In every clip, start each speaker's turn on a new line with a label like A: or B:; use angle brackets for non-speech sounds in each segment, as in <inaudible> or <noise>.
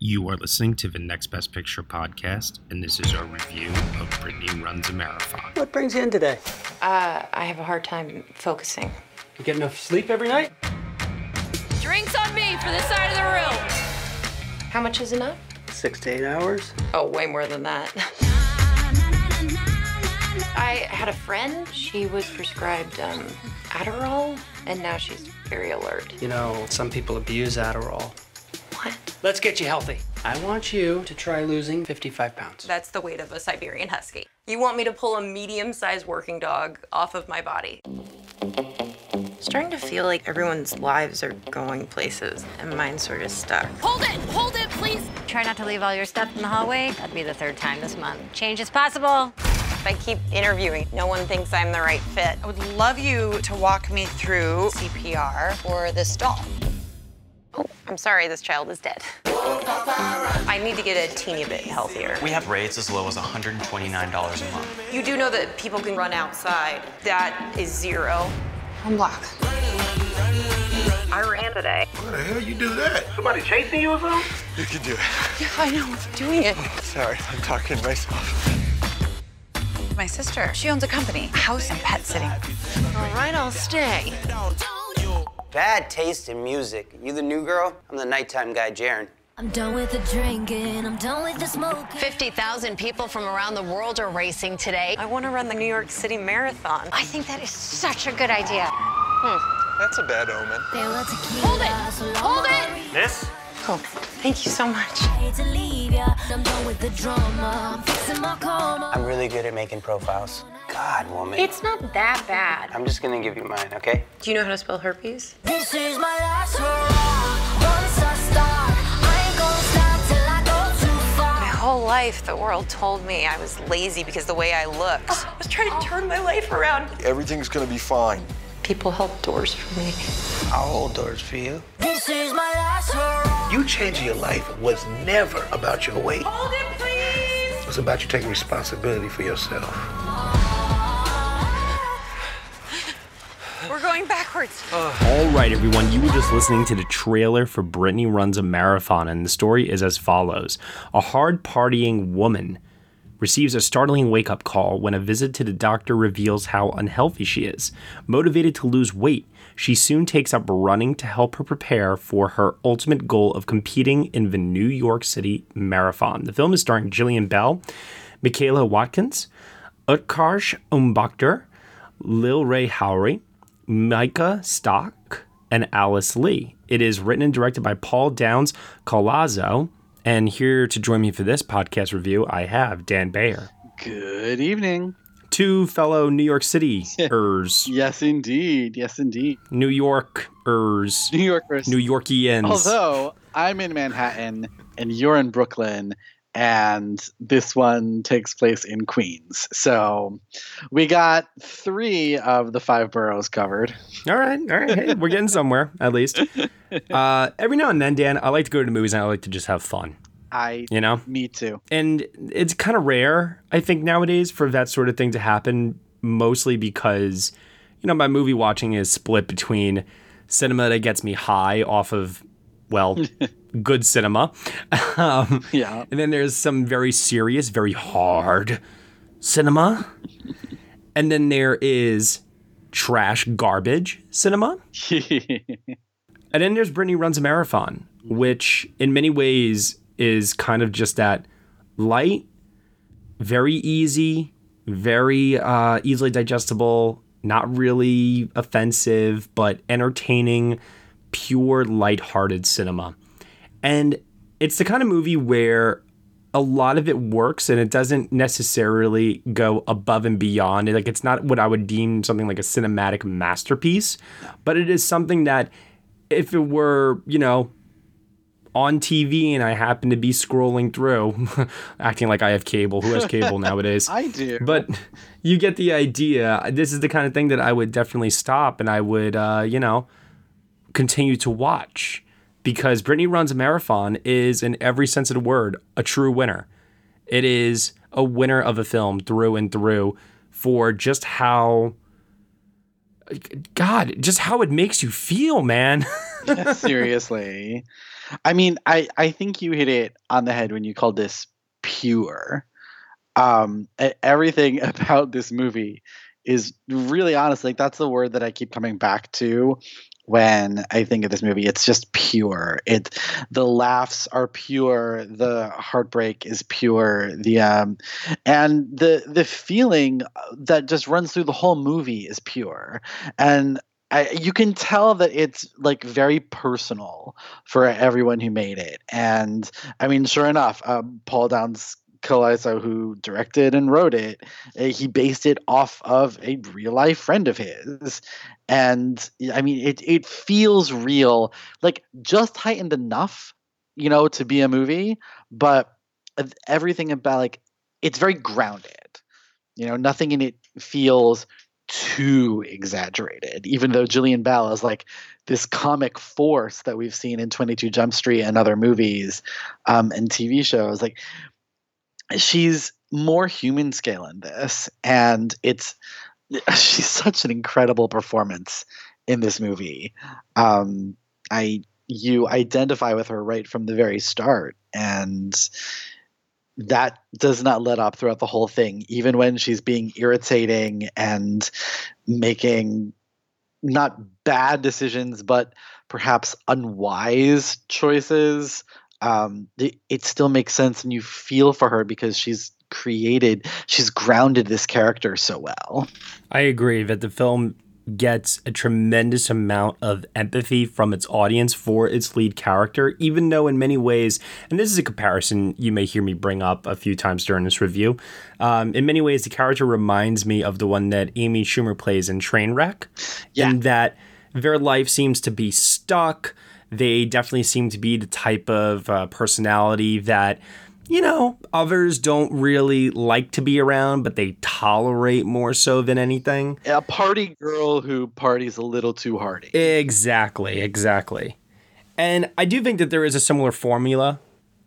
A: You are listening to the Next Best Picture podcast, and this is our review of Brittany Runs a Marathon.
B: What brings you in today?
C: Uh, I have a hard time focusing.
B: You get enough sleep every night?
D: Drinks on me for this side of the room.
C: How much is enough?
B: Six to eight hours?
C: Oh, way more than that. I had a friend. She was prescribed um, Adderall, and now she's very alert.
B: You know, some people abuse Adderall.
C: What?
B: Let's get you healthy. I want you to try losing 55 pounds.
C: That's the weight of a Siberian Husky. You want me to pull a medium sized working dog off of my body? Starting to feel like everyone's lives are going places, and mine's sort of stuck.
D: Hold it, hold it, please.
E: Try not to leave all your stuff in the hallway. That'd be the third time this month. Change is possible.
C: If I keep interviewing, no one thinks I'm the right fit.
F: I would love you to walk me through CPR for this doll.
C: Oh, I'm sorry, this child is dead. I need to get a teeny bit healthier.
G: We have rates as low as $129 a month.
C: You do know that people can run outside. That is zero.
F: I'm black.
C: I ran today.
H: How the hell you do that? Somebody chasing you or something?
G: You can do it.
C: Yeah, I know. I'm doing it.
G: Sorry, I'm talking to myself.
F: My sister, she owns a company, house and pet sitting.
C: All right, I'll stay.
I: Bad taste in music. You the new girl? I'm the nighttime guy, Jern.
J: I'm done with the drinking, I'm done with the smoking.
D: 50,000 people from around the world are racing today.
C: I want to run the New York City Marathon.
E: I think that is such a good idea.
G: Hmm, that's a bad omen.
D: Hold it! Hold it!
G: Miss?
C: Oh, thank you so much.
I: I'm really good at making profiles. God, woman.
C: It's not that bad.
I: I'm just gonna give you mine, okay?
C: Do you know how to spell herpes?
J: This is my last hurrah. Once I start, I ain't gonna stop till I go too far.
C: My whole life, the world told me I was lazy because the way I looked. Oh, I was trying to turn my life around.
G: Everything's gonna be fine.
C: People held doors for me.
I: I'll hold doors for you.
J: This is my last.
H: You changing your life was never about your weight.
C: Hold it, please!
H: It was about you taking responsibility for yourself.
C: We're going backwards.
A: All right, everyone, you were just listening to the trailer for Brittany Runs a Marathon, and the story is as follows A hard partying woman receives a startling wake up call when a visit to the doctor reveals how unhealthy she is. Motivated to lose weight, she soon takes up running to help her prepare for her ultimate goal of competing in the New York City Marathon. The film is starring Jillian Bell, Michaela Watkins, Utkarsh Ambudkar, Lil Rel Howery, Micah Stock, and Alice Lee. It is written and directed by Paul Downs Colaizzo. And here to join me for this podcast review, I have Dan Bayer.
K: Good evening.
A: Two fellow New York City-ers. <laughs>
K: yes, indeed. Yes, indeed.
A: New Yorkers.
K: New Yorkers.
A: New Yorkians.
K: Although I'm in Manhattan and you're in Brooklyn, and this one takes place in Queens. So we got three of the five boroughs covered.
A: All right, all right. Hey, we're getting somewhere at least. <laughs> Uh, every now and then, Dan, I like to go to the movies and I like to just have fun.
K: I,
A: you know,
K: me too.
A: And it's kind of rare, I think, nowadays for that sort of thing to happen. Mostly because, you know, my movie watching is split between cinema that gets me high off of, well, <laughs> good cinema. <laughs> Um,
K: yeah.
A: And then there's some very serious, very hard cinema. and then there is trash garbage cinema. <laughs> and then there's Brittany Runs a Marathon, which in many ways is kind of just that light, very easy, very uh, easily digestible, not really offensive, but entertaining, pure, lighthearted cinema. And it's the kind of movie where a lot of it works and it doesn't necessarily go above and beyond. Like it's not what I would deem something like a cinematic masterpiece, but it is something that if it were, you know, on TV and I happen to be scrolling through, <laughs> acting like I have cable. Who has cable nowadays? <laughs>
K: I do.
A: But you get the idea. This is the kind of thing that I would definitely stop and I would, uh, you know, continue to watch because Brittany Runs a Marathon is, in every sense of the word, a true winner. It is a winner of a film through and through for just how. God, just how it makes you feel, man. <laughs> <laughs>
K: Seriously. I mean, I, I think you hit it on the head when you called this pure. Um, everything <laughs> about this movie is really honest. Like that's the word that I keep coming back to when I think of this movie. It's just pure. It the laughs are pure, the heartbreak is pure, the um and the the feeling that just runs through the whole movie is pure. And I, you can tell that it's like very personal for everyone who made it. And I mean, sure enough, um, Paul Downs Colaizzo, who directed and wrote it, uh, he based it off of a real life friend of his. And I mean, it it feels real, like just heightened enough, you know, to be a movie, but everything about like it's very grounded. You know, nothing in it feels too exaggerated, even though Jillian Bell is like this comic force that we've seen in 22 Jump Street and other movies um, and TV shows. Like, she's more human scale in this, and it's <laughs> she's such an incredible performance in this movie. Um, I you identify with her right from the very start, and that does not let up throughout the whole thing, even when she's being irritating and making not bad decisions, but perhaps unwise choices. Um, it, it still makes sense, and you feel for her because she's created, she's grounded this character so well.
A: I agree that the film gets a tremendous amount of empathy from its audience for its lead character, even though in many ways, and this is a comparison you may hear me bring up a few times during this review, um, in many ways, the character reminds me of the one that Amy Schumer plays in Trainwreck, yeah. in that their life seems to be stuck. They definitely seem to be the type of uh, personality that you know, others don't really like to be around, but they tolerate more so than anything.
K: A party girl who parties a little too hardy.
A: Exactly, exactly. And I do think that there is a similar formula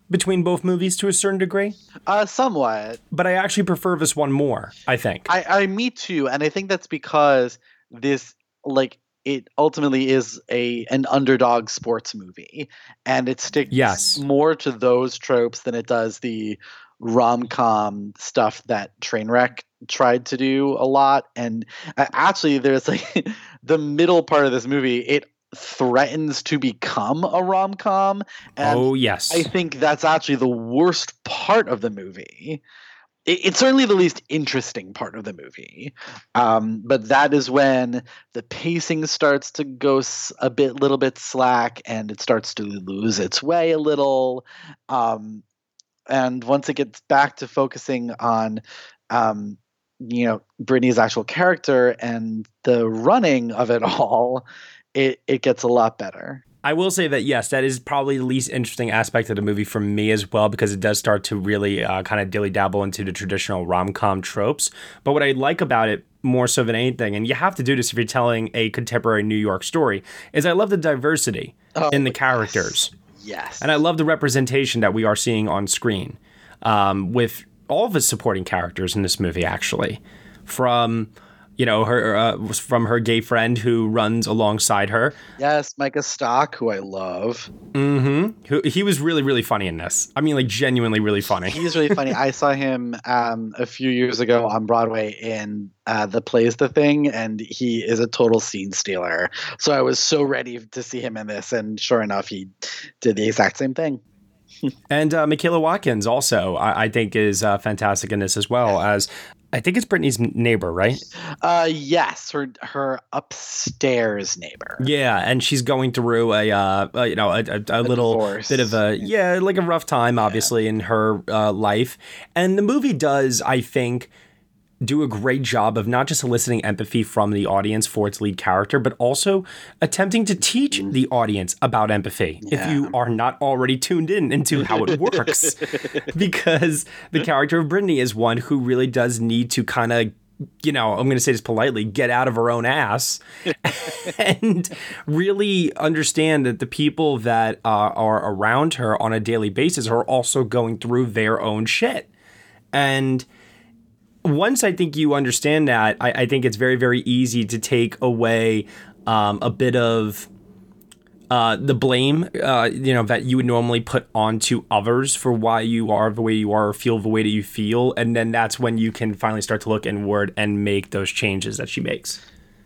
A: between both movies to a certain degree.
K: Uh, somewhat.
A: But I actually prefer this one more, I think.
K: I, I me too, and I think that's because this like it ultimately is a an underdog sports movie and it sticks
A: yes.
K: more to those tropes than it does the rom-com stuff that trainwreck tried to do a lot. And uh, actually there's like <laughs> the middle part of this movie it threatens to become a rom-com and
A: oh yes.
K: I think that's actually the worst part of the movie it's certainly the least interesting part of the movie. Um, but that is when the pacing starts to go a bit little bit slack and it starts to lose its way a little. Um, and once it gets back to focusing on um, you know brittany's actual character and the running of it <laughs> all it, it gets a lot better
A: I will say that yes, that is probably the least interesting aspect of the movie for me as well because it does start to really uh, kind of dilly dabble into the traditional rom com tropes. But what I like about it more so than anything, and you have to do this if you're telling a contemporary New York story, is I love the diversity oh, in the characters.
K: Yes. yes.
A: And I love the representation that we are seeing on screen um, with all of the supporting characters in this movie, actually. From you know, her uh, from her gay friend who runs alongside her.
K: Yes, Micah Stock, who I love.
A: Mm-hmm. Who, he was really, really funny in this. I mean, like genuinely really funny.
K: He's really funny. I saw him um, a few years ago on Broadway in uh, the plays the thing, and he is a total scene stealer. So I was so ready to see him in this, and sure enough, he did the exact same thing. <laughs>
A: and uh, Michaela Watkins also, I, I think, is uh, fantastic in this as well as I think it's Brittany's neighbor, right?
K: Uh, yes, her her upstairs neighbor.
A: Yeah, and she's going through a, uh, you know, a, a, a little divorce. bit of a yeah, like a rough time, obviously, yeah. in her uh, life. And the movie does, I think, do a great job of not just eliciting empathy from the audience for its lead character, but also attempting to teach the audience about empathy if you are not already tuned in into how it works. <laughs> because the character of Brittany is one who really does need to kind of you know, I'm going to say this politely, get out of her own ass <laughs> and really understand that the people that uh, are around her on a daily basis are also going through their own shit. And once I think you understand that, I, I think it's very, very easy to take away um, a bit of uh, the blame, uh, you know, that you would normally put onto others for why you are the way you are or feel the way that you feel. And then that's when you can finally start to look inward and make those changes that she makes.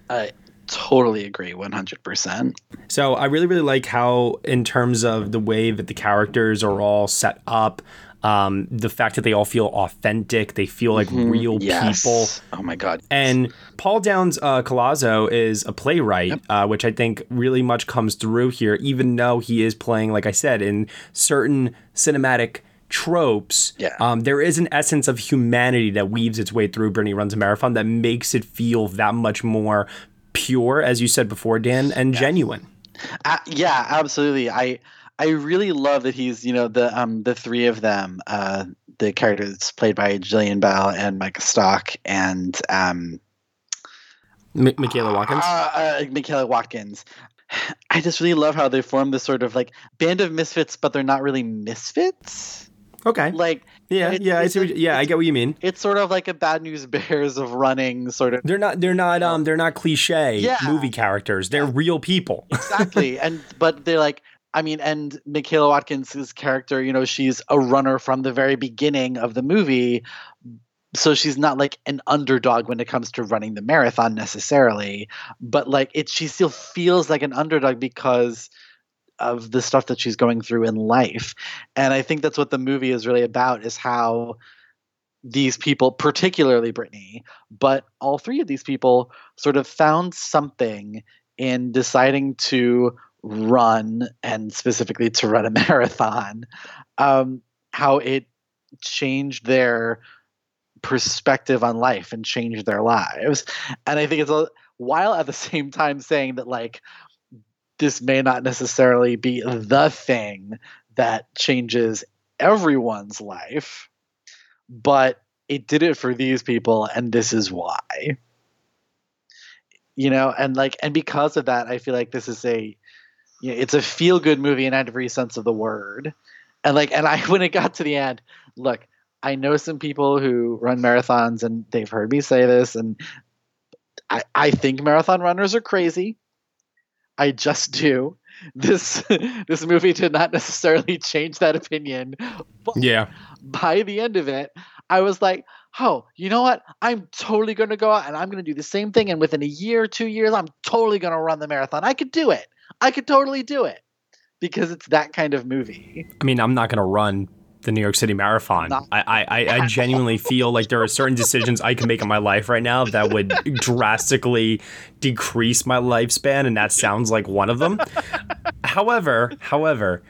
K: I totally agree 100%.
A: So I really, really like how, in terms of the way that the characters are all set up, um, the fact that they all feel authentic, they feel like
K: Mhm,
A: real
K: yes.
A: people.
K: Oh my God.
A: And Paul Downs uh, Colaizzo is a playwright, uh, which I think really much comes through here, even though he is playing, like I said, in certain cinematic tropes.
K: Yeah.
A: Um, there is an essence of humanity that weaves its way through Brittany Runs a Marathon that makes it feel that much more pure, as you said before, Dan, and genuine.
K: Uh, yeah, absolutely. I I really love that he's you know the um the three of them uh the characters played by Jillian Bell and Micah Stock and um
A: M- Michaela Watkins.
K: uh, uh, Michaela Watkins. I just really love how they form this sort of like band of misfits, but they're not really misfits.
A: Okay.
K: Like
A: yeah,
K: it-
A: yeah, I
K: it's
A: see. yeah, I get what you mean.
K: it's sort of like a bad news <laughs> bears of running sort of
A: They're not. They're not. Um. They're not cliche
K: Yeah.
A: movie characters. They're real people. <laughs>
K: exactly and but they're like i mean and michaela Watkins' character you know she's a runner from the very beginning of the movie. So she's not like an underdog when it comes to running the marathon necessarily. But like it she still feels like an underdog because of the stuff that she's going through in life. And i think that's what the movie is really about is how these people particularly brittany but all three of these people sort of found something in deciding to run and specifically to run a <laughs> marathon um, how it changed their perspective on life and changed their lives. And i think it's a while at the <laughs> same time saying that like this may not necessarily be the thing that changes everyone's life but it did it for these people and this is why. You know and like and because of that i feel like this is a you know, it's a feel good movie in every sense of the word and like and i <laughs> when it got to the end look i know some people who run marathons and they've heard me say this and i i think marathon runners are crazy i just do <laughs> this <laughs> this movie did not necessarily change that opinion but
A: Yeah.
K: by the end of it, I was like, oh, you know what? I'm totally going to go out and I'm going to do the same thing. And within a year, two years, I'm totally going to run the marathon. I could do it. I could totally do it because it's that kind of movie.
A: I mean, I'm not going to run the New York City Marathon. I, I, I, I genuinely feel like there are certain decisions I can make in my life right now that would drastically decrease my lifespan, and that sounds like one of them. however, however,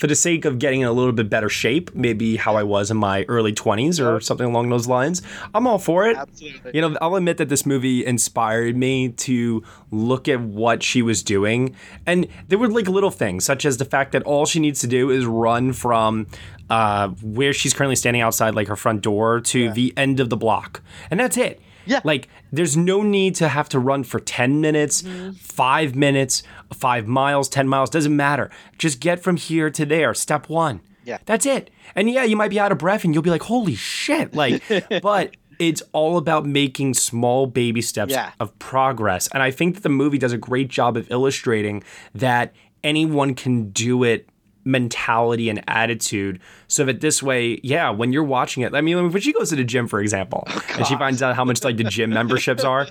A: for the sake of getting in a little bit better shape, maybe how I was in my early 20s or something along those lines, I'm all for it.
K: Absolutely.
A: You know, I'll admit that this movie inspired me to look at what she was doing. And there were like little things, such as the fact that all she needs to do is run from uh, where she's currently standing outside, like her front door, to the end of the block. And that's it.
K: Yeah.
A: Like, there's no need to have to run for 10 minutes, mm-hmm. five minutes, five miles, 10 miles, doesn't matter. Just get from here to there. Step one.
K: Yeah.
A: That's it. And yeah, you might be out of breath and you'll be like, holy shit. Like, <laughs> but it's all about making small baby steps
K: Yeah.
A: of progress. And I think that the movie does a great job of illustrating that anyone can do it mentality and attitude so that this way yeah when you're watching it i mean when she goes to the gym for example oh, and she finds out how much like the gym memberships are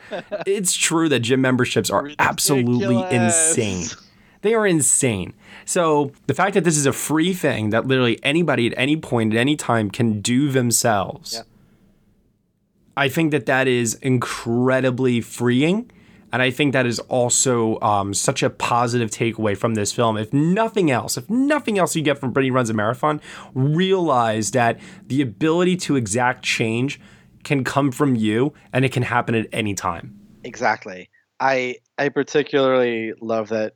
A: it's true that gym memberships are absolutely insane they are insane. So the fact that this is a free thing that literally anybody at any point at any time can do themselves, I think that that is incredibly freeing. And I think that is also um, such a positive takeaway from this film. If nothing else, if nothing else you get from Brittany Runs a Marathon, realize that the ability to exact change can come from you and it can happen at any time.
K: Exactly. I I particularly love that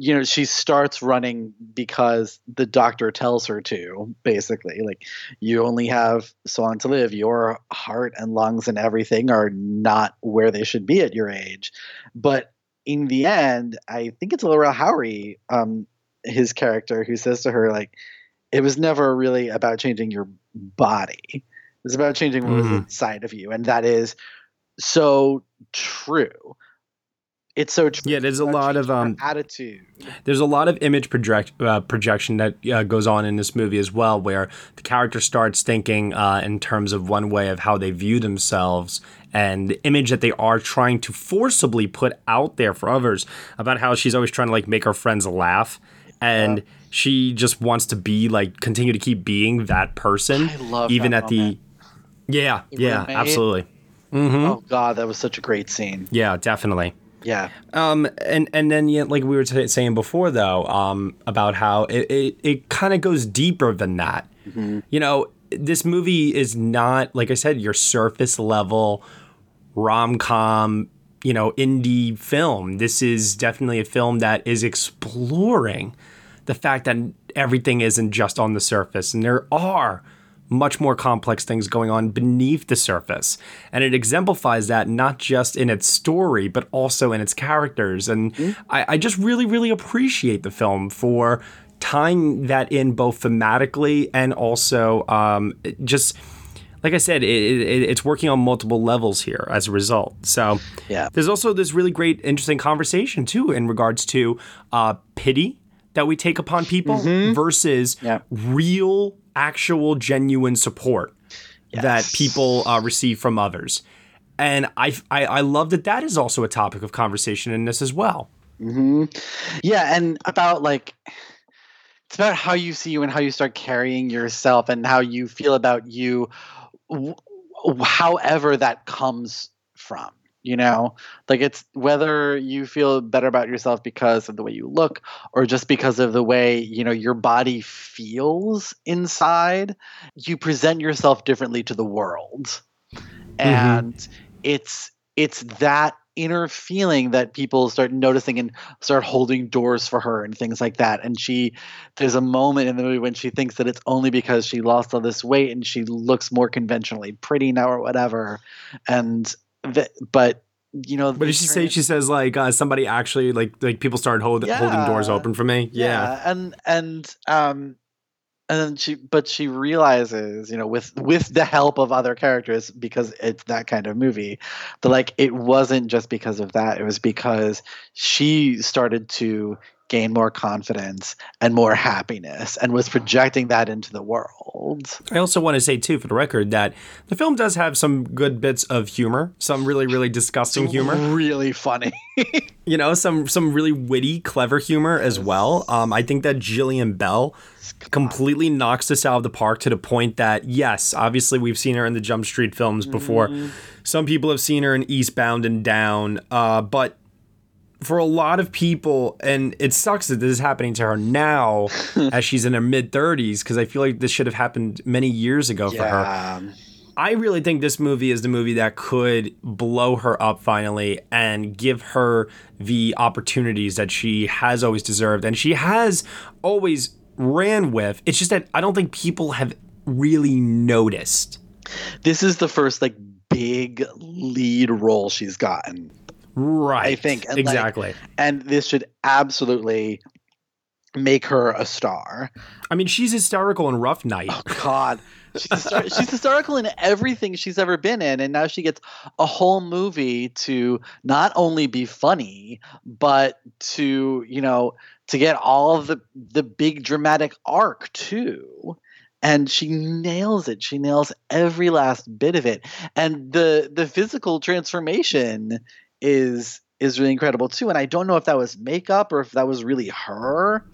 K: you know she starts running because the doctor tells her to basically. Like you only have so long to live. Your heart and lungs and everything are not where they should be at your age. But in the end i think it's Lil Rel Howery um his character who says to her like it was never really about changing your body. It was about changing what was
A: Mhm.
K: inside of you. And that is so true it's so true
A: Yeah, there's a lot of um
K: attitude.
A: there's a lot of image project uh, projection that uh, goes on in this movie as well, where the character starts thinking uh, in terms of one way of how they view themselves and the image that they are trying to forcibly put out there for others about how she's always trying to like make her friends laugh. And she just wants to be like continue to keep being that person
K: I love
A: even
K: that
A: at the yeah
K: The
A: yeah
K: roommate.
A: absolutely. Hmm
K: oh god that was such a great scene.
A: Yeah definitely
K: yeah
A: um, and and then yeah, like we were t- saying before, though, um, about how it it, it kind of goes deeper than that. You know, this movie is not like I said, your surface level rom com, you know, indie film. This is definitely a film that is exploring the fact that everything isn't just on the surface, and there are much more complex things going on beneath the surface. And it exemplifies that not just in its story, but also in its characters. And I, I just really, really appreciate the film for tying that in both thematically and also um, just. Like I said, it, it, it's working on multiple levels here as a result. So,
K: yeah,
A: there's also this really great, interesting conversation too in regards to uh, pity that we take upon people versus real, actual, genuine support that people uh, receive from others. And I, I, I love that that is also a topic of conversation in this as well.
K: hmm Yeah, and about like it's about how you see you and how you start carrying yourself and how you feel about you, w- w- however that comes from. You know, like it's whether you feel better about yourself because of the way you look or just because of the way, you know, your body feels inside, you present yourself differently to the world. Mm-hmm. And it's it's that inner feeling that people start noticing and start holding doors for her and things like that. And she there's a moment in the movie when she thinks that it's only because she lost all this weight and she looks more conventionally pretty now or whatever. And the, but you know
A: What did she say? She says like uh, somebody actually like like people started hold, holding doors open for me. Yeah.
K: and and um and then she but she realizes you know with with the help of other characters because it's that kind of movie that like it wasn't just because of that it was because she started to gain more confidence and more happiness and was projecting that into the world
A: I also want to say too, for the record, that the film does have some good bits of humor, some really, really disgusting humor,
K: really funny. <laughs>
A: you know, some some really witty, clever humor as well. Um, I think that Jillian Bell completely knocks this out of the park to the point that yes, obviously we've seen her in the Jump Street films before. Some people have seen her in Eastbound and Down, uh, but for a lot of people, and it sucks that this is happening to her now <laughs> as she's in her mid 30s, because I feel like this should have happened many years ago for her. I really think this movie is the movie that could blow her up finally and give her the opportunities that she has always deserved and she has always ran with. It's just that I don't think people have really noticed.
K: this is the first like big lead role she's gotten
A: Right.
K: I think and, like,
A: exactly.
K: and this should absolutely make her a star.
A: I mean, she's hysterical in Rough Night.
K: Oh God, she's, she's hysterical in everything she's ever been in, and now she gets a whole movie to not only be funny, but to you know to get all of the the big dramatic arc too. And she nails it. She nails every last bit of it. And the the physical transformation is is really incredible too. And I don't know if that was makeup or if that was really her.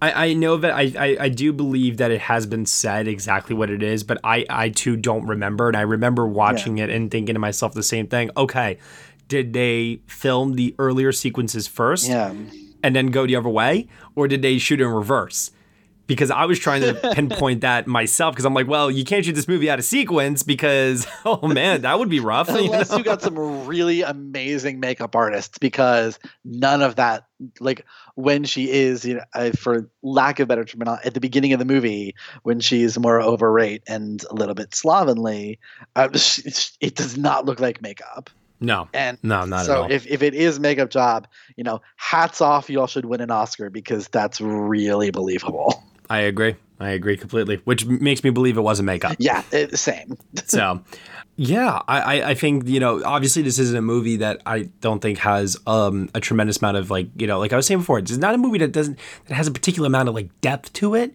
A: I, I know that I, I, I do believe that it has been said exactly what it is, but I, I too don't remember. And I remember watching it and thinking to myself the same thing. Okay, did they film the earlier sequences first
K: Yeah.
A: and then go the other way? Or did they shoot in reverse? Because I was trying to <laughs> pinpoint that myself because I'm like, well, you can't shoot this movie out of sequence because <laughs> oh man, that would be rough. <laughs> you
K: Unless
A: know?
K: you got some really amazing makeup artists, because none of that, like when she is, you know, for lack of better terminology, at the beginning of the movie, when she's more overweight and a little bit slovenly, uh, it does not look like makeup.
A: No,
K: And
A: no, not
K: so
A: at all.
K: So if, if it is makeup job, you know, hats off, y'all should win an Oscar because that's really believable.
A: I agree. I agree completely, which makes me believe it wasn't makeup.
K: Yeah, it, same. <laughs>
A: so yeah I, I- think you know obviously this isn't a movie that i don't think has um a tremendous amount of like you know like i was saying before it's not a movie that doesn't that has a particular amount of like depth to it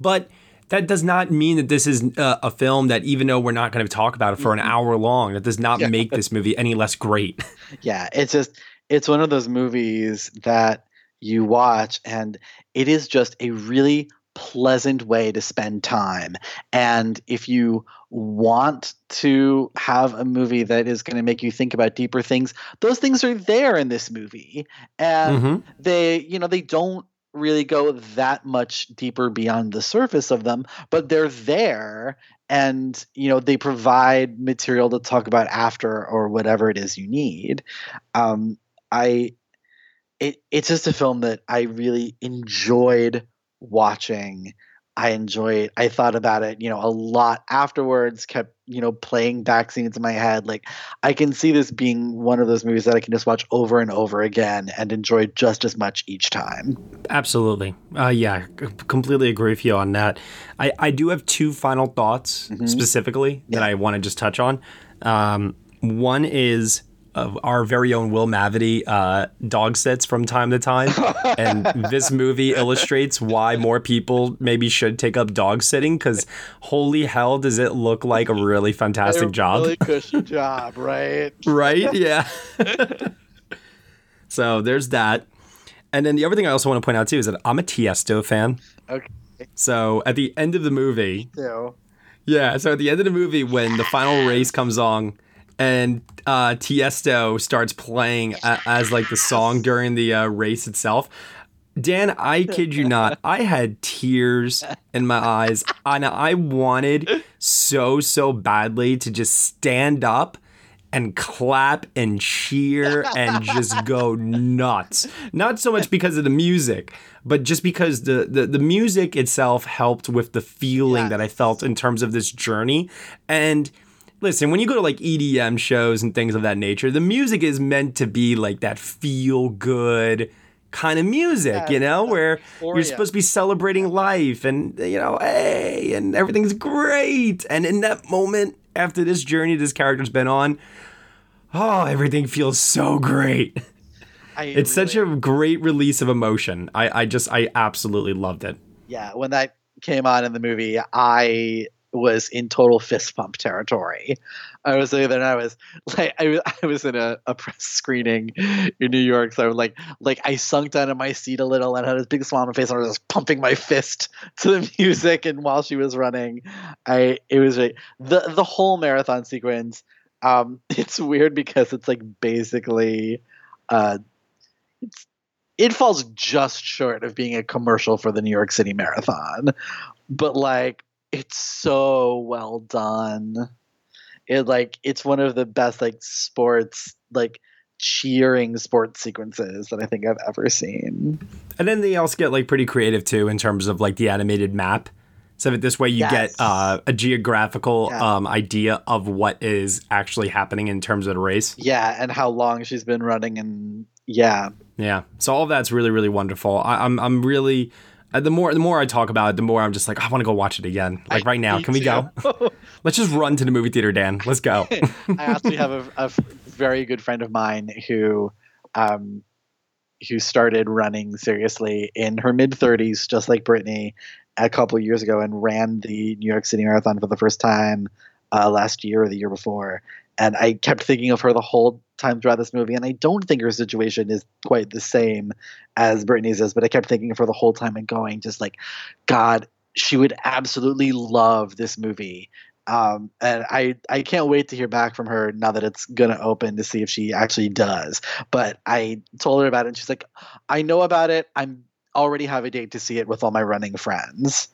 A: but that does not mean that this is uh, a film that even though we're not going to talk about it for an hour long that does not
K: Yeah.
A: make this movie any less great <laughs>
K: Yeah, it's just it's one of those movies that you watch and it is just a really pleasant way to spend time. And if you want to have a movie that is going to make you think about deeper things, those things are there in this movie. And
A: Mhm.
K: they, you know, they don't really go that much deeper beyond the surface of them, but they're there and you know they provide material to talk about after or whatever it is you need. Um, I it it's just a film that I really enjoyed watching. I enjoyed. I thought about it, you know, a lot afterwards. Kept, you know, playing back scenes in my head. Like, I can see this being one of those movies that I can just watch over and over again and enjoy just as much each time.
A: Absolutely. Uh, yeah, completely agree with you on that. I, I do have two final thoughts specifically that I want to just touch on. Um, one is of our very own Will Mavity uh, dog sits from time to time. <laughs> and this movie illustrates why more people maybe should take up dog sitting because holy hell, does it look like a really fantastic
K: A
A: job.
K: Really cushy <laughs> job, right?
A: right? <laughs> Yeah. so there's that. And then the other thing I also want to point out too is that I'm a Tiesto fan.
K: Okay.
A: So at the end of the movie, yeah, so at the end of the movie when the final race comes on and uh, Tiesto starts playing a- as like the song during the uh, race itself. Dan, I kid you not, I had tears in my eyes and I wanted so, so badly to just stand up and clap and cheer and just go nuts. Not so much because of the music, but just because the the, the music itself helped with the feeling that I felt in terms of this journey. And listen, when you go to like EDM shows and things of that nature, the music is meant to be like that feel good kind of music, you know, where you're supposed to be celebrating life and you know, hey, and everything's great. And in that moment after this journey this character's been on, oh, everything feels so great.
K: I <laughs>
A: It's such a great release of emotion. I, I just I absolutely loved it.
K: yeah, when that came on in the movie, I was in total fist pump territory. I was there and I was like, I, was- I was in a, a press screening in New York, so I was like, like I sunk down in my seat a little and had this big smile on my face, and I was just pumping my fist to the <laughs> music. And while she was running, I it was like the the whole marathon sequence. Um, <laughs> it's weird because it's like basically, uh, it's it falls just short of being a commercial for the New York City Marathon, but like it's so well done. It like it's one of the best like sports like cheering sports sequences that I think I've ever seen.
A: And then they also get like pretty creative too in terms of like the animated map. So that this way you
K: Yes.
A: get uh, a geographical
K: Yeah.
A: um, idea of what is actually happening in terms of the race.
K: Yeah, and how long she's been running and yeah.
A: Yeah. So all of that's really, really wonderful. I, I'm I'm really uh, the more the more I talk about it, the more I'm just like I want to go watch it again. Like right now, can we go? <laughs> <laughs> Let's just run to the movie theater, Dan. Let's go. <laughs>
K: I actually have a, a very good friend of mine who, um, who started running seriously in her mid 30s, just like Brittany, a couple of years ago, and ran the New York City Marathon for the first time uh, last year or the year before. And I kept thinking of her the whole time throughout this movie, and I don't think her situation is quite the same as Brittany's is, but I kept thinking of her the whole time and going, just like, God, she would absolutely love this movie um, and I I can't wait to hear back from her now that it's gonna open to see if she actually does. But I told her about it, and she's like, "I know about it. I'm already have a date to see it with all my running friends.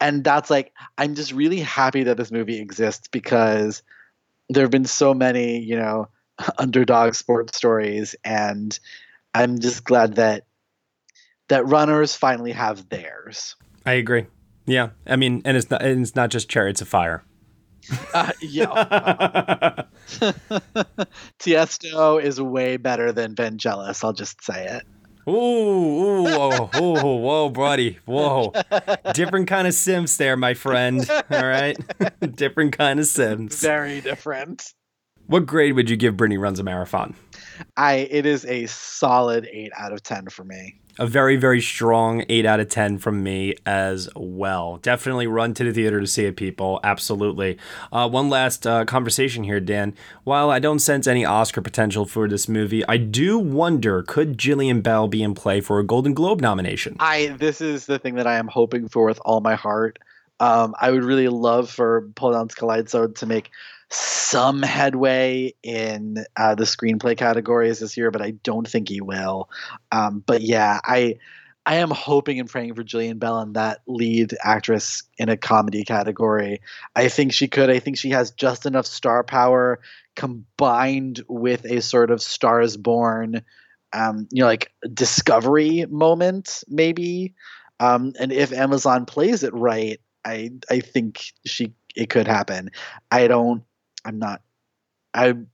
K: And that's like, I'm just really happy that this movie exists because there have been so many, you know, <laughs> underdog sports stories. And I'm just glad that that runners finally have theirs.
A: I agree. Yeah, I mean, and it's not and it's not just chariots of fire.
K: Uh, yeah. <laughs> <laughs> Tiesto is way better than Vangelis. I'll just say it.
A: Ooh, ooh, whoa, whoa, whoa, buddy, whoa! Different kind of Sims there, my friend. All right, <laughs> different kind of Sims.
K: Very different.
A: What grade would you give Brittany Runs a Marathon?
K: I it is a solid eight out of ten for me.
A: A very, very strong 8 out of 10 from me as well. Definitely run to the theater to see it, people. Absolutely. Uh, one last uh, conversation here, Dan. While I don't sense any Oscar potential for this movie, I do wonder could Jillian Bell be in play for a Golden Globe nomination?
K: I this is the thing that I am hoping for with all my heart. Um, I would really love for Paul Downs Colaizzo to make some headway in uh, the screenplay categories this year, but I don't think he will. Um, but yeah, I I am hoping and praying for Jillian Bell in that lead actress in a comedy category. I think she could. I think she has just enough star power combined with a sort of Stars Born, um, you know, like discovery moment maybe. Um, and if Amazon plays it right, I I think she it could happen. I don't I'm not I'm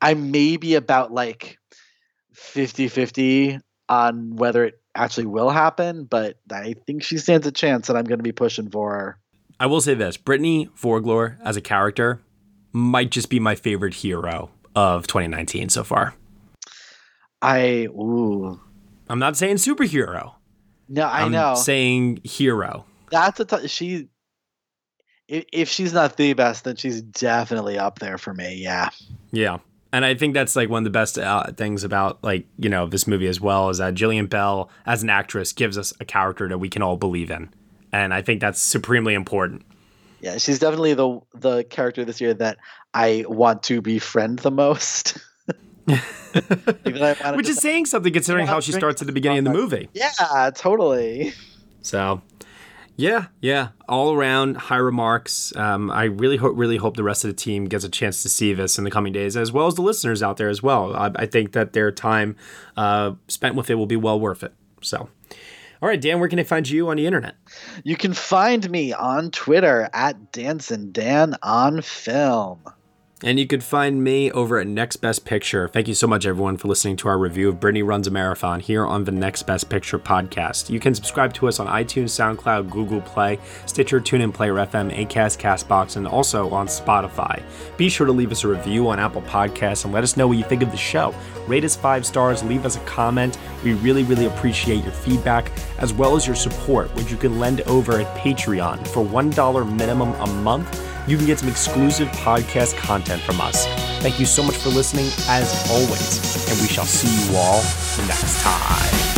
K: I may be about like 50-50 on whether it actually will happen, but I think she stands a chance and I'm going to be pushing for her.
A: I will say this Brittany Forgler as a character might just be my favorite hero of 2019 so far.
K: I, ooh.
A: I'm not saying superhero.
K: No, I
A: I'm
K: know.
A: saying hero.
K: That's a t- she. If, if she's not the best, then she's definitely up there for me. Yeah.
A: Yeah. And I think that's like one of the best uh, things about like, you know, this movie as well is that Jillian Bell as an actress gives us a character that we can all believe in. And I think that's supremely important.
K: Yeah, she's definitely the the character this year that I want to befriend the most. <laughs>
A: Which is saying something considering how she starts at the beginning of the movie.
K: Yeah, totally.
A: So, yeah, yeah, all around high remarks. Um, I really hope, really hope the rest of the team gets a chance to see this in the coming days, as well as the listeners out there as well. I, I think that their time uh, spent with it will be well worth it. So, all right, Dan, where can I find you on the internet?
K: You can find me on Twitter at Dancing Dan on Film.
A: And you could find me over at Next Best Picture. Thank you so much, everyone, for listening to our review of Brittany Runs a Marathon here on the Next Best Picture podcast. You can subscribe to us on iTunes, SoundCloud, Google Play, Stitcher, TuneIn, Player FM, Acast, Castbox, and also on Spotify. Be sure to leave us a review on Apple Podcasts and let us know what you think of the show. Rate us five stars, leave us a comment. We really, really appreciate your feedback as well as your support, which you can lend over at Patreon for $1 minimum a month you can get some exclusive podcast content from us. Thank you so much for listening, as always, and we shall see you all next time.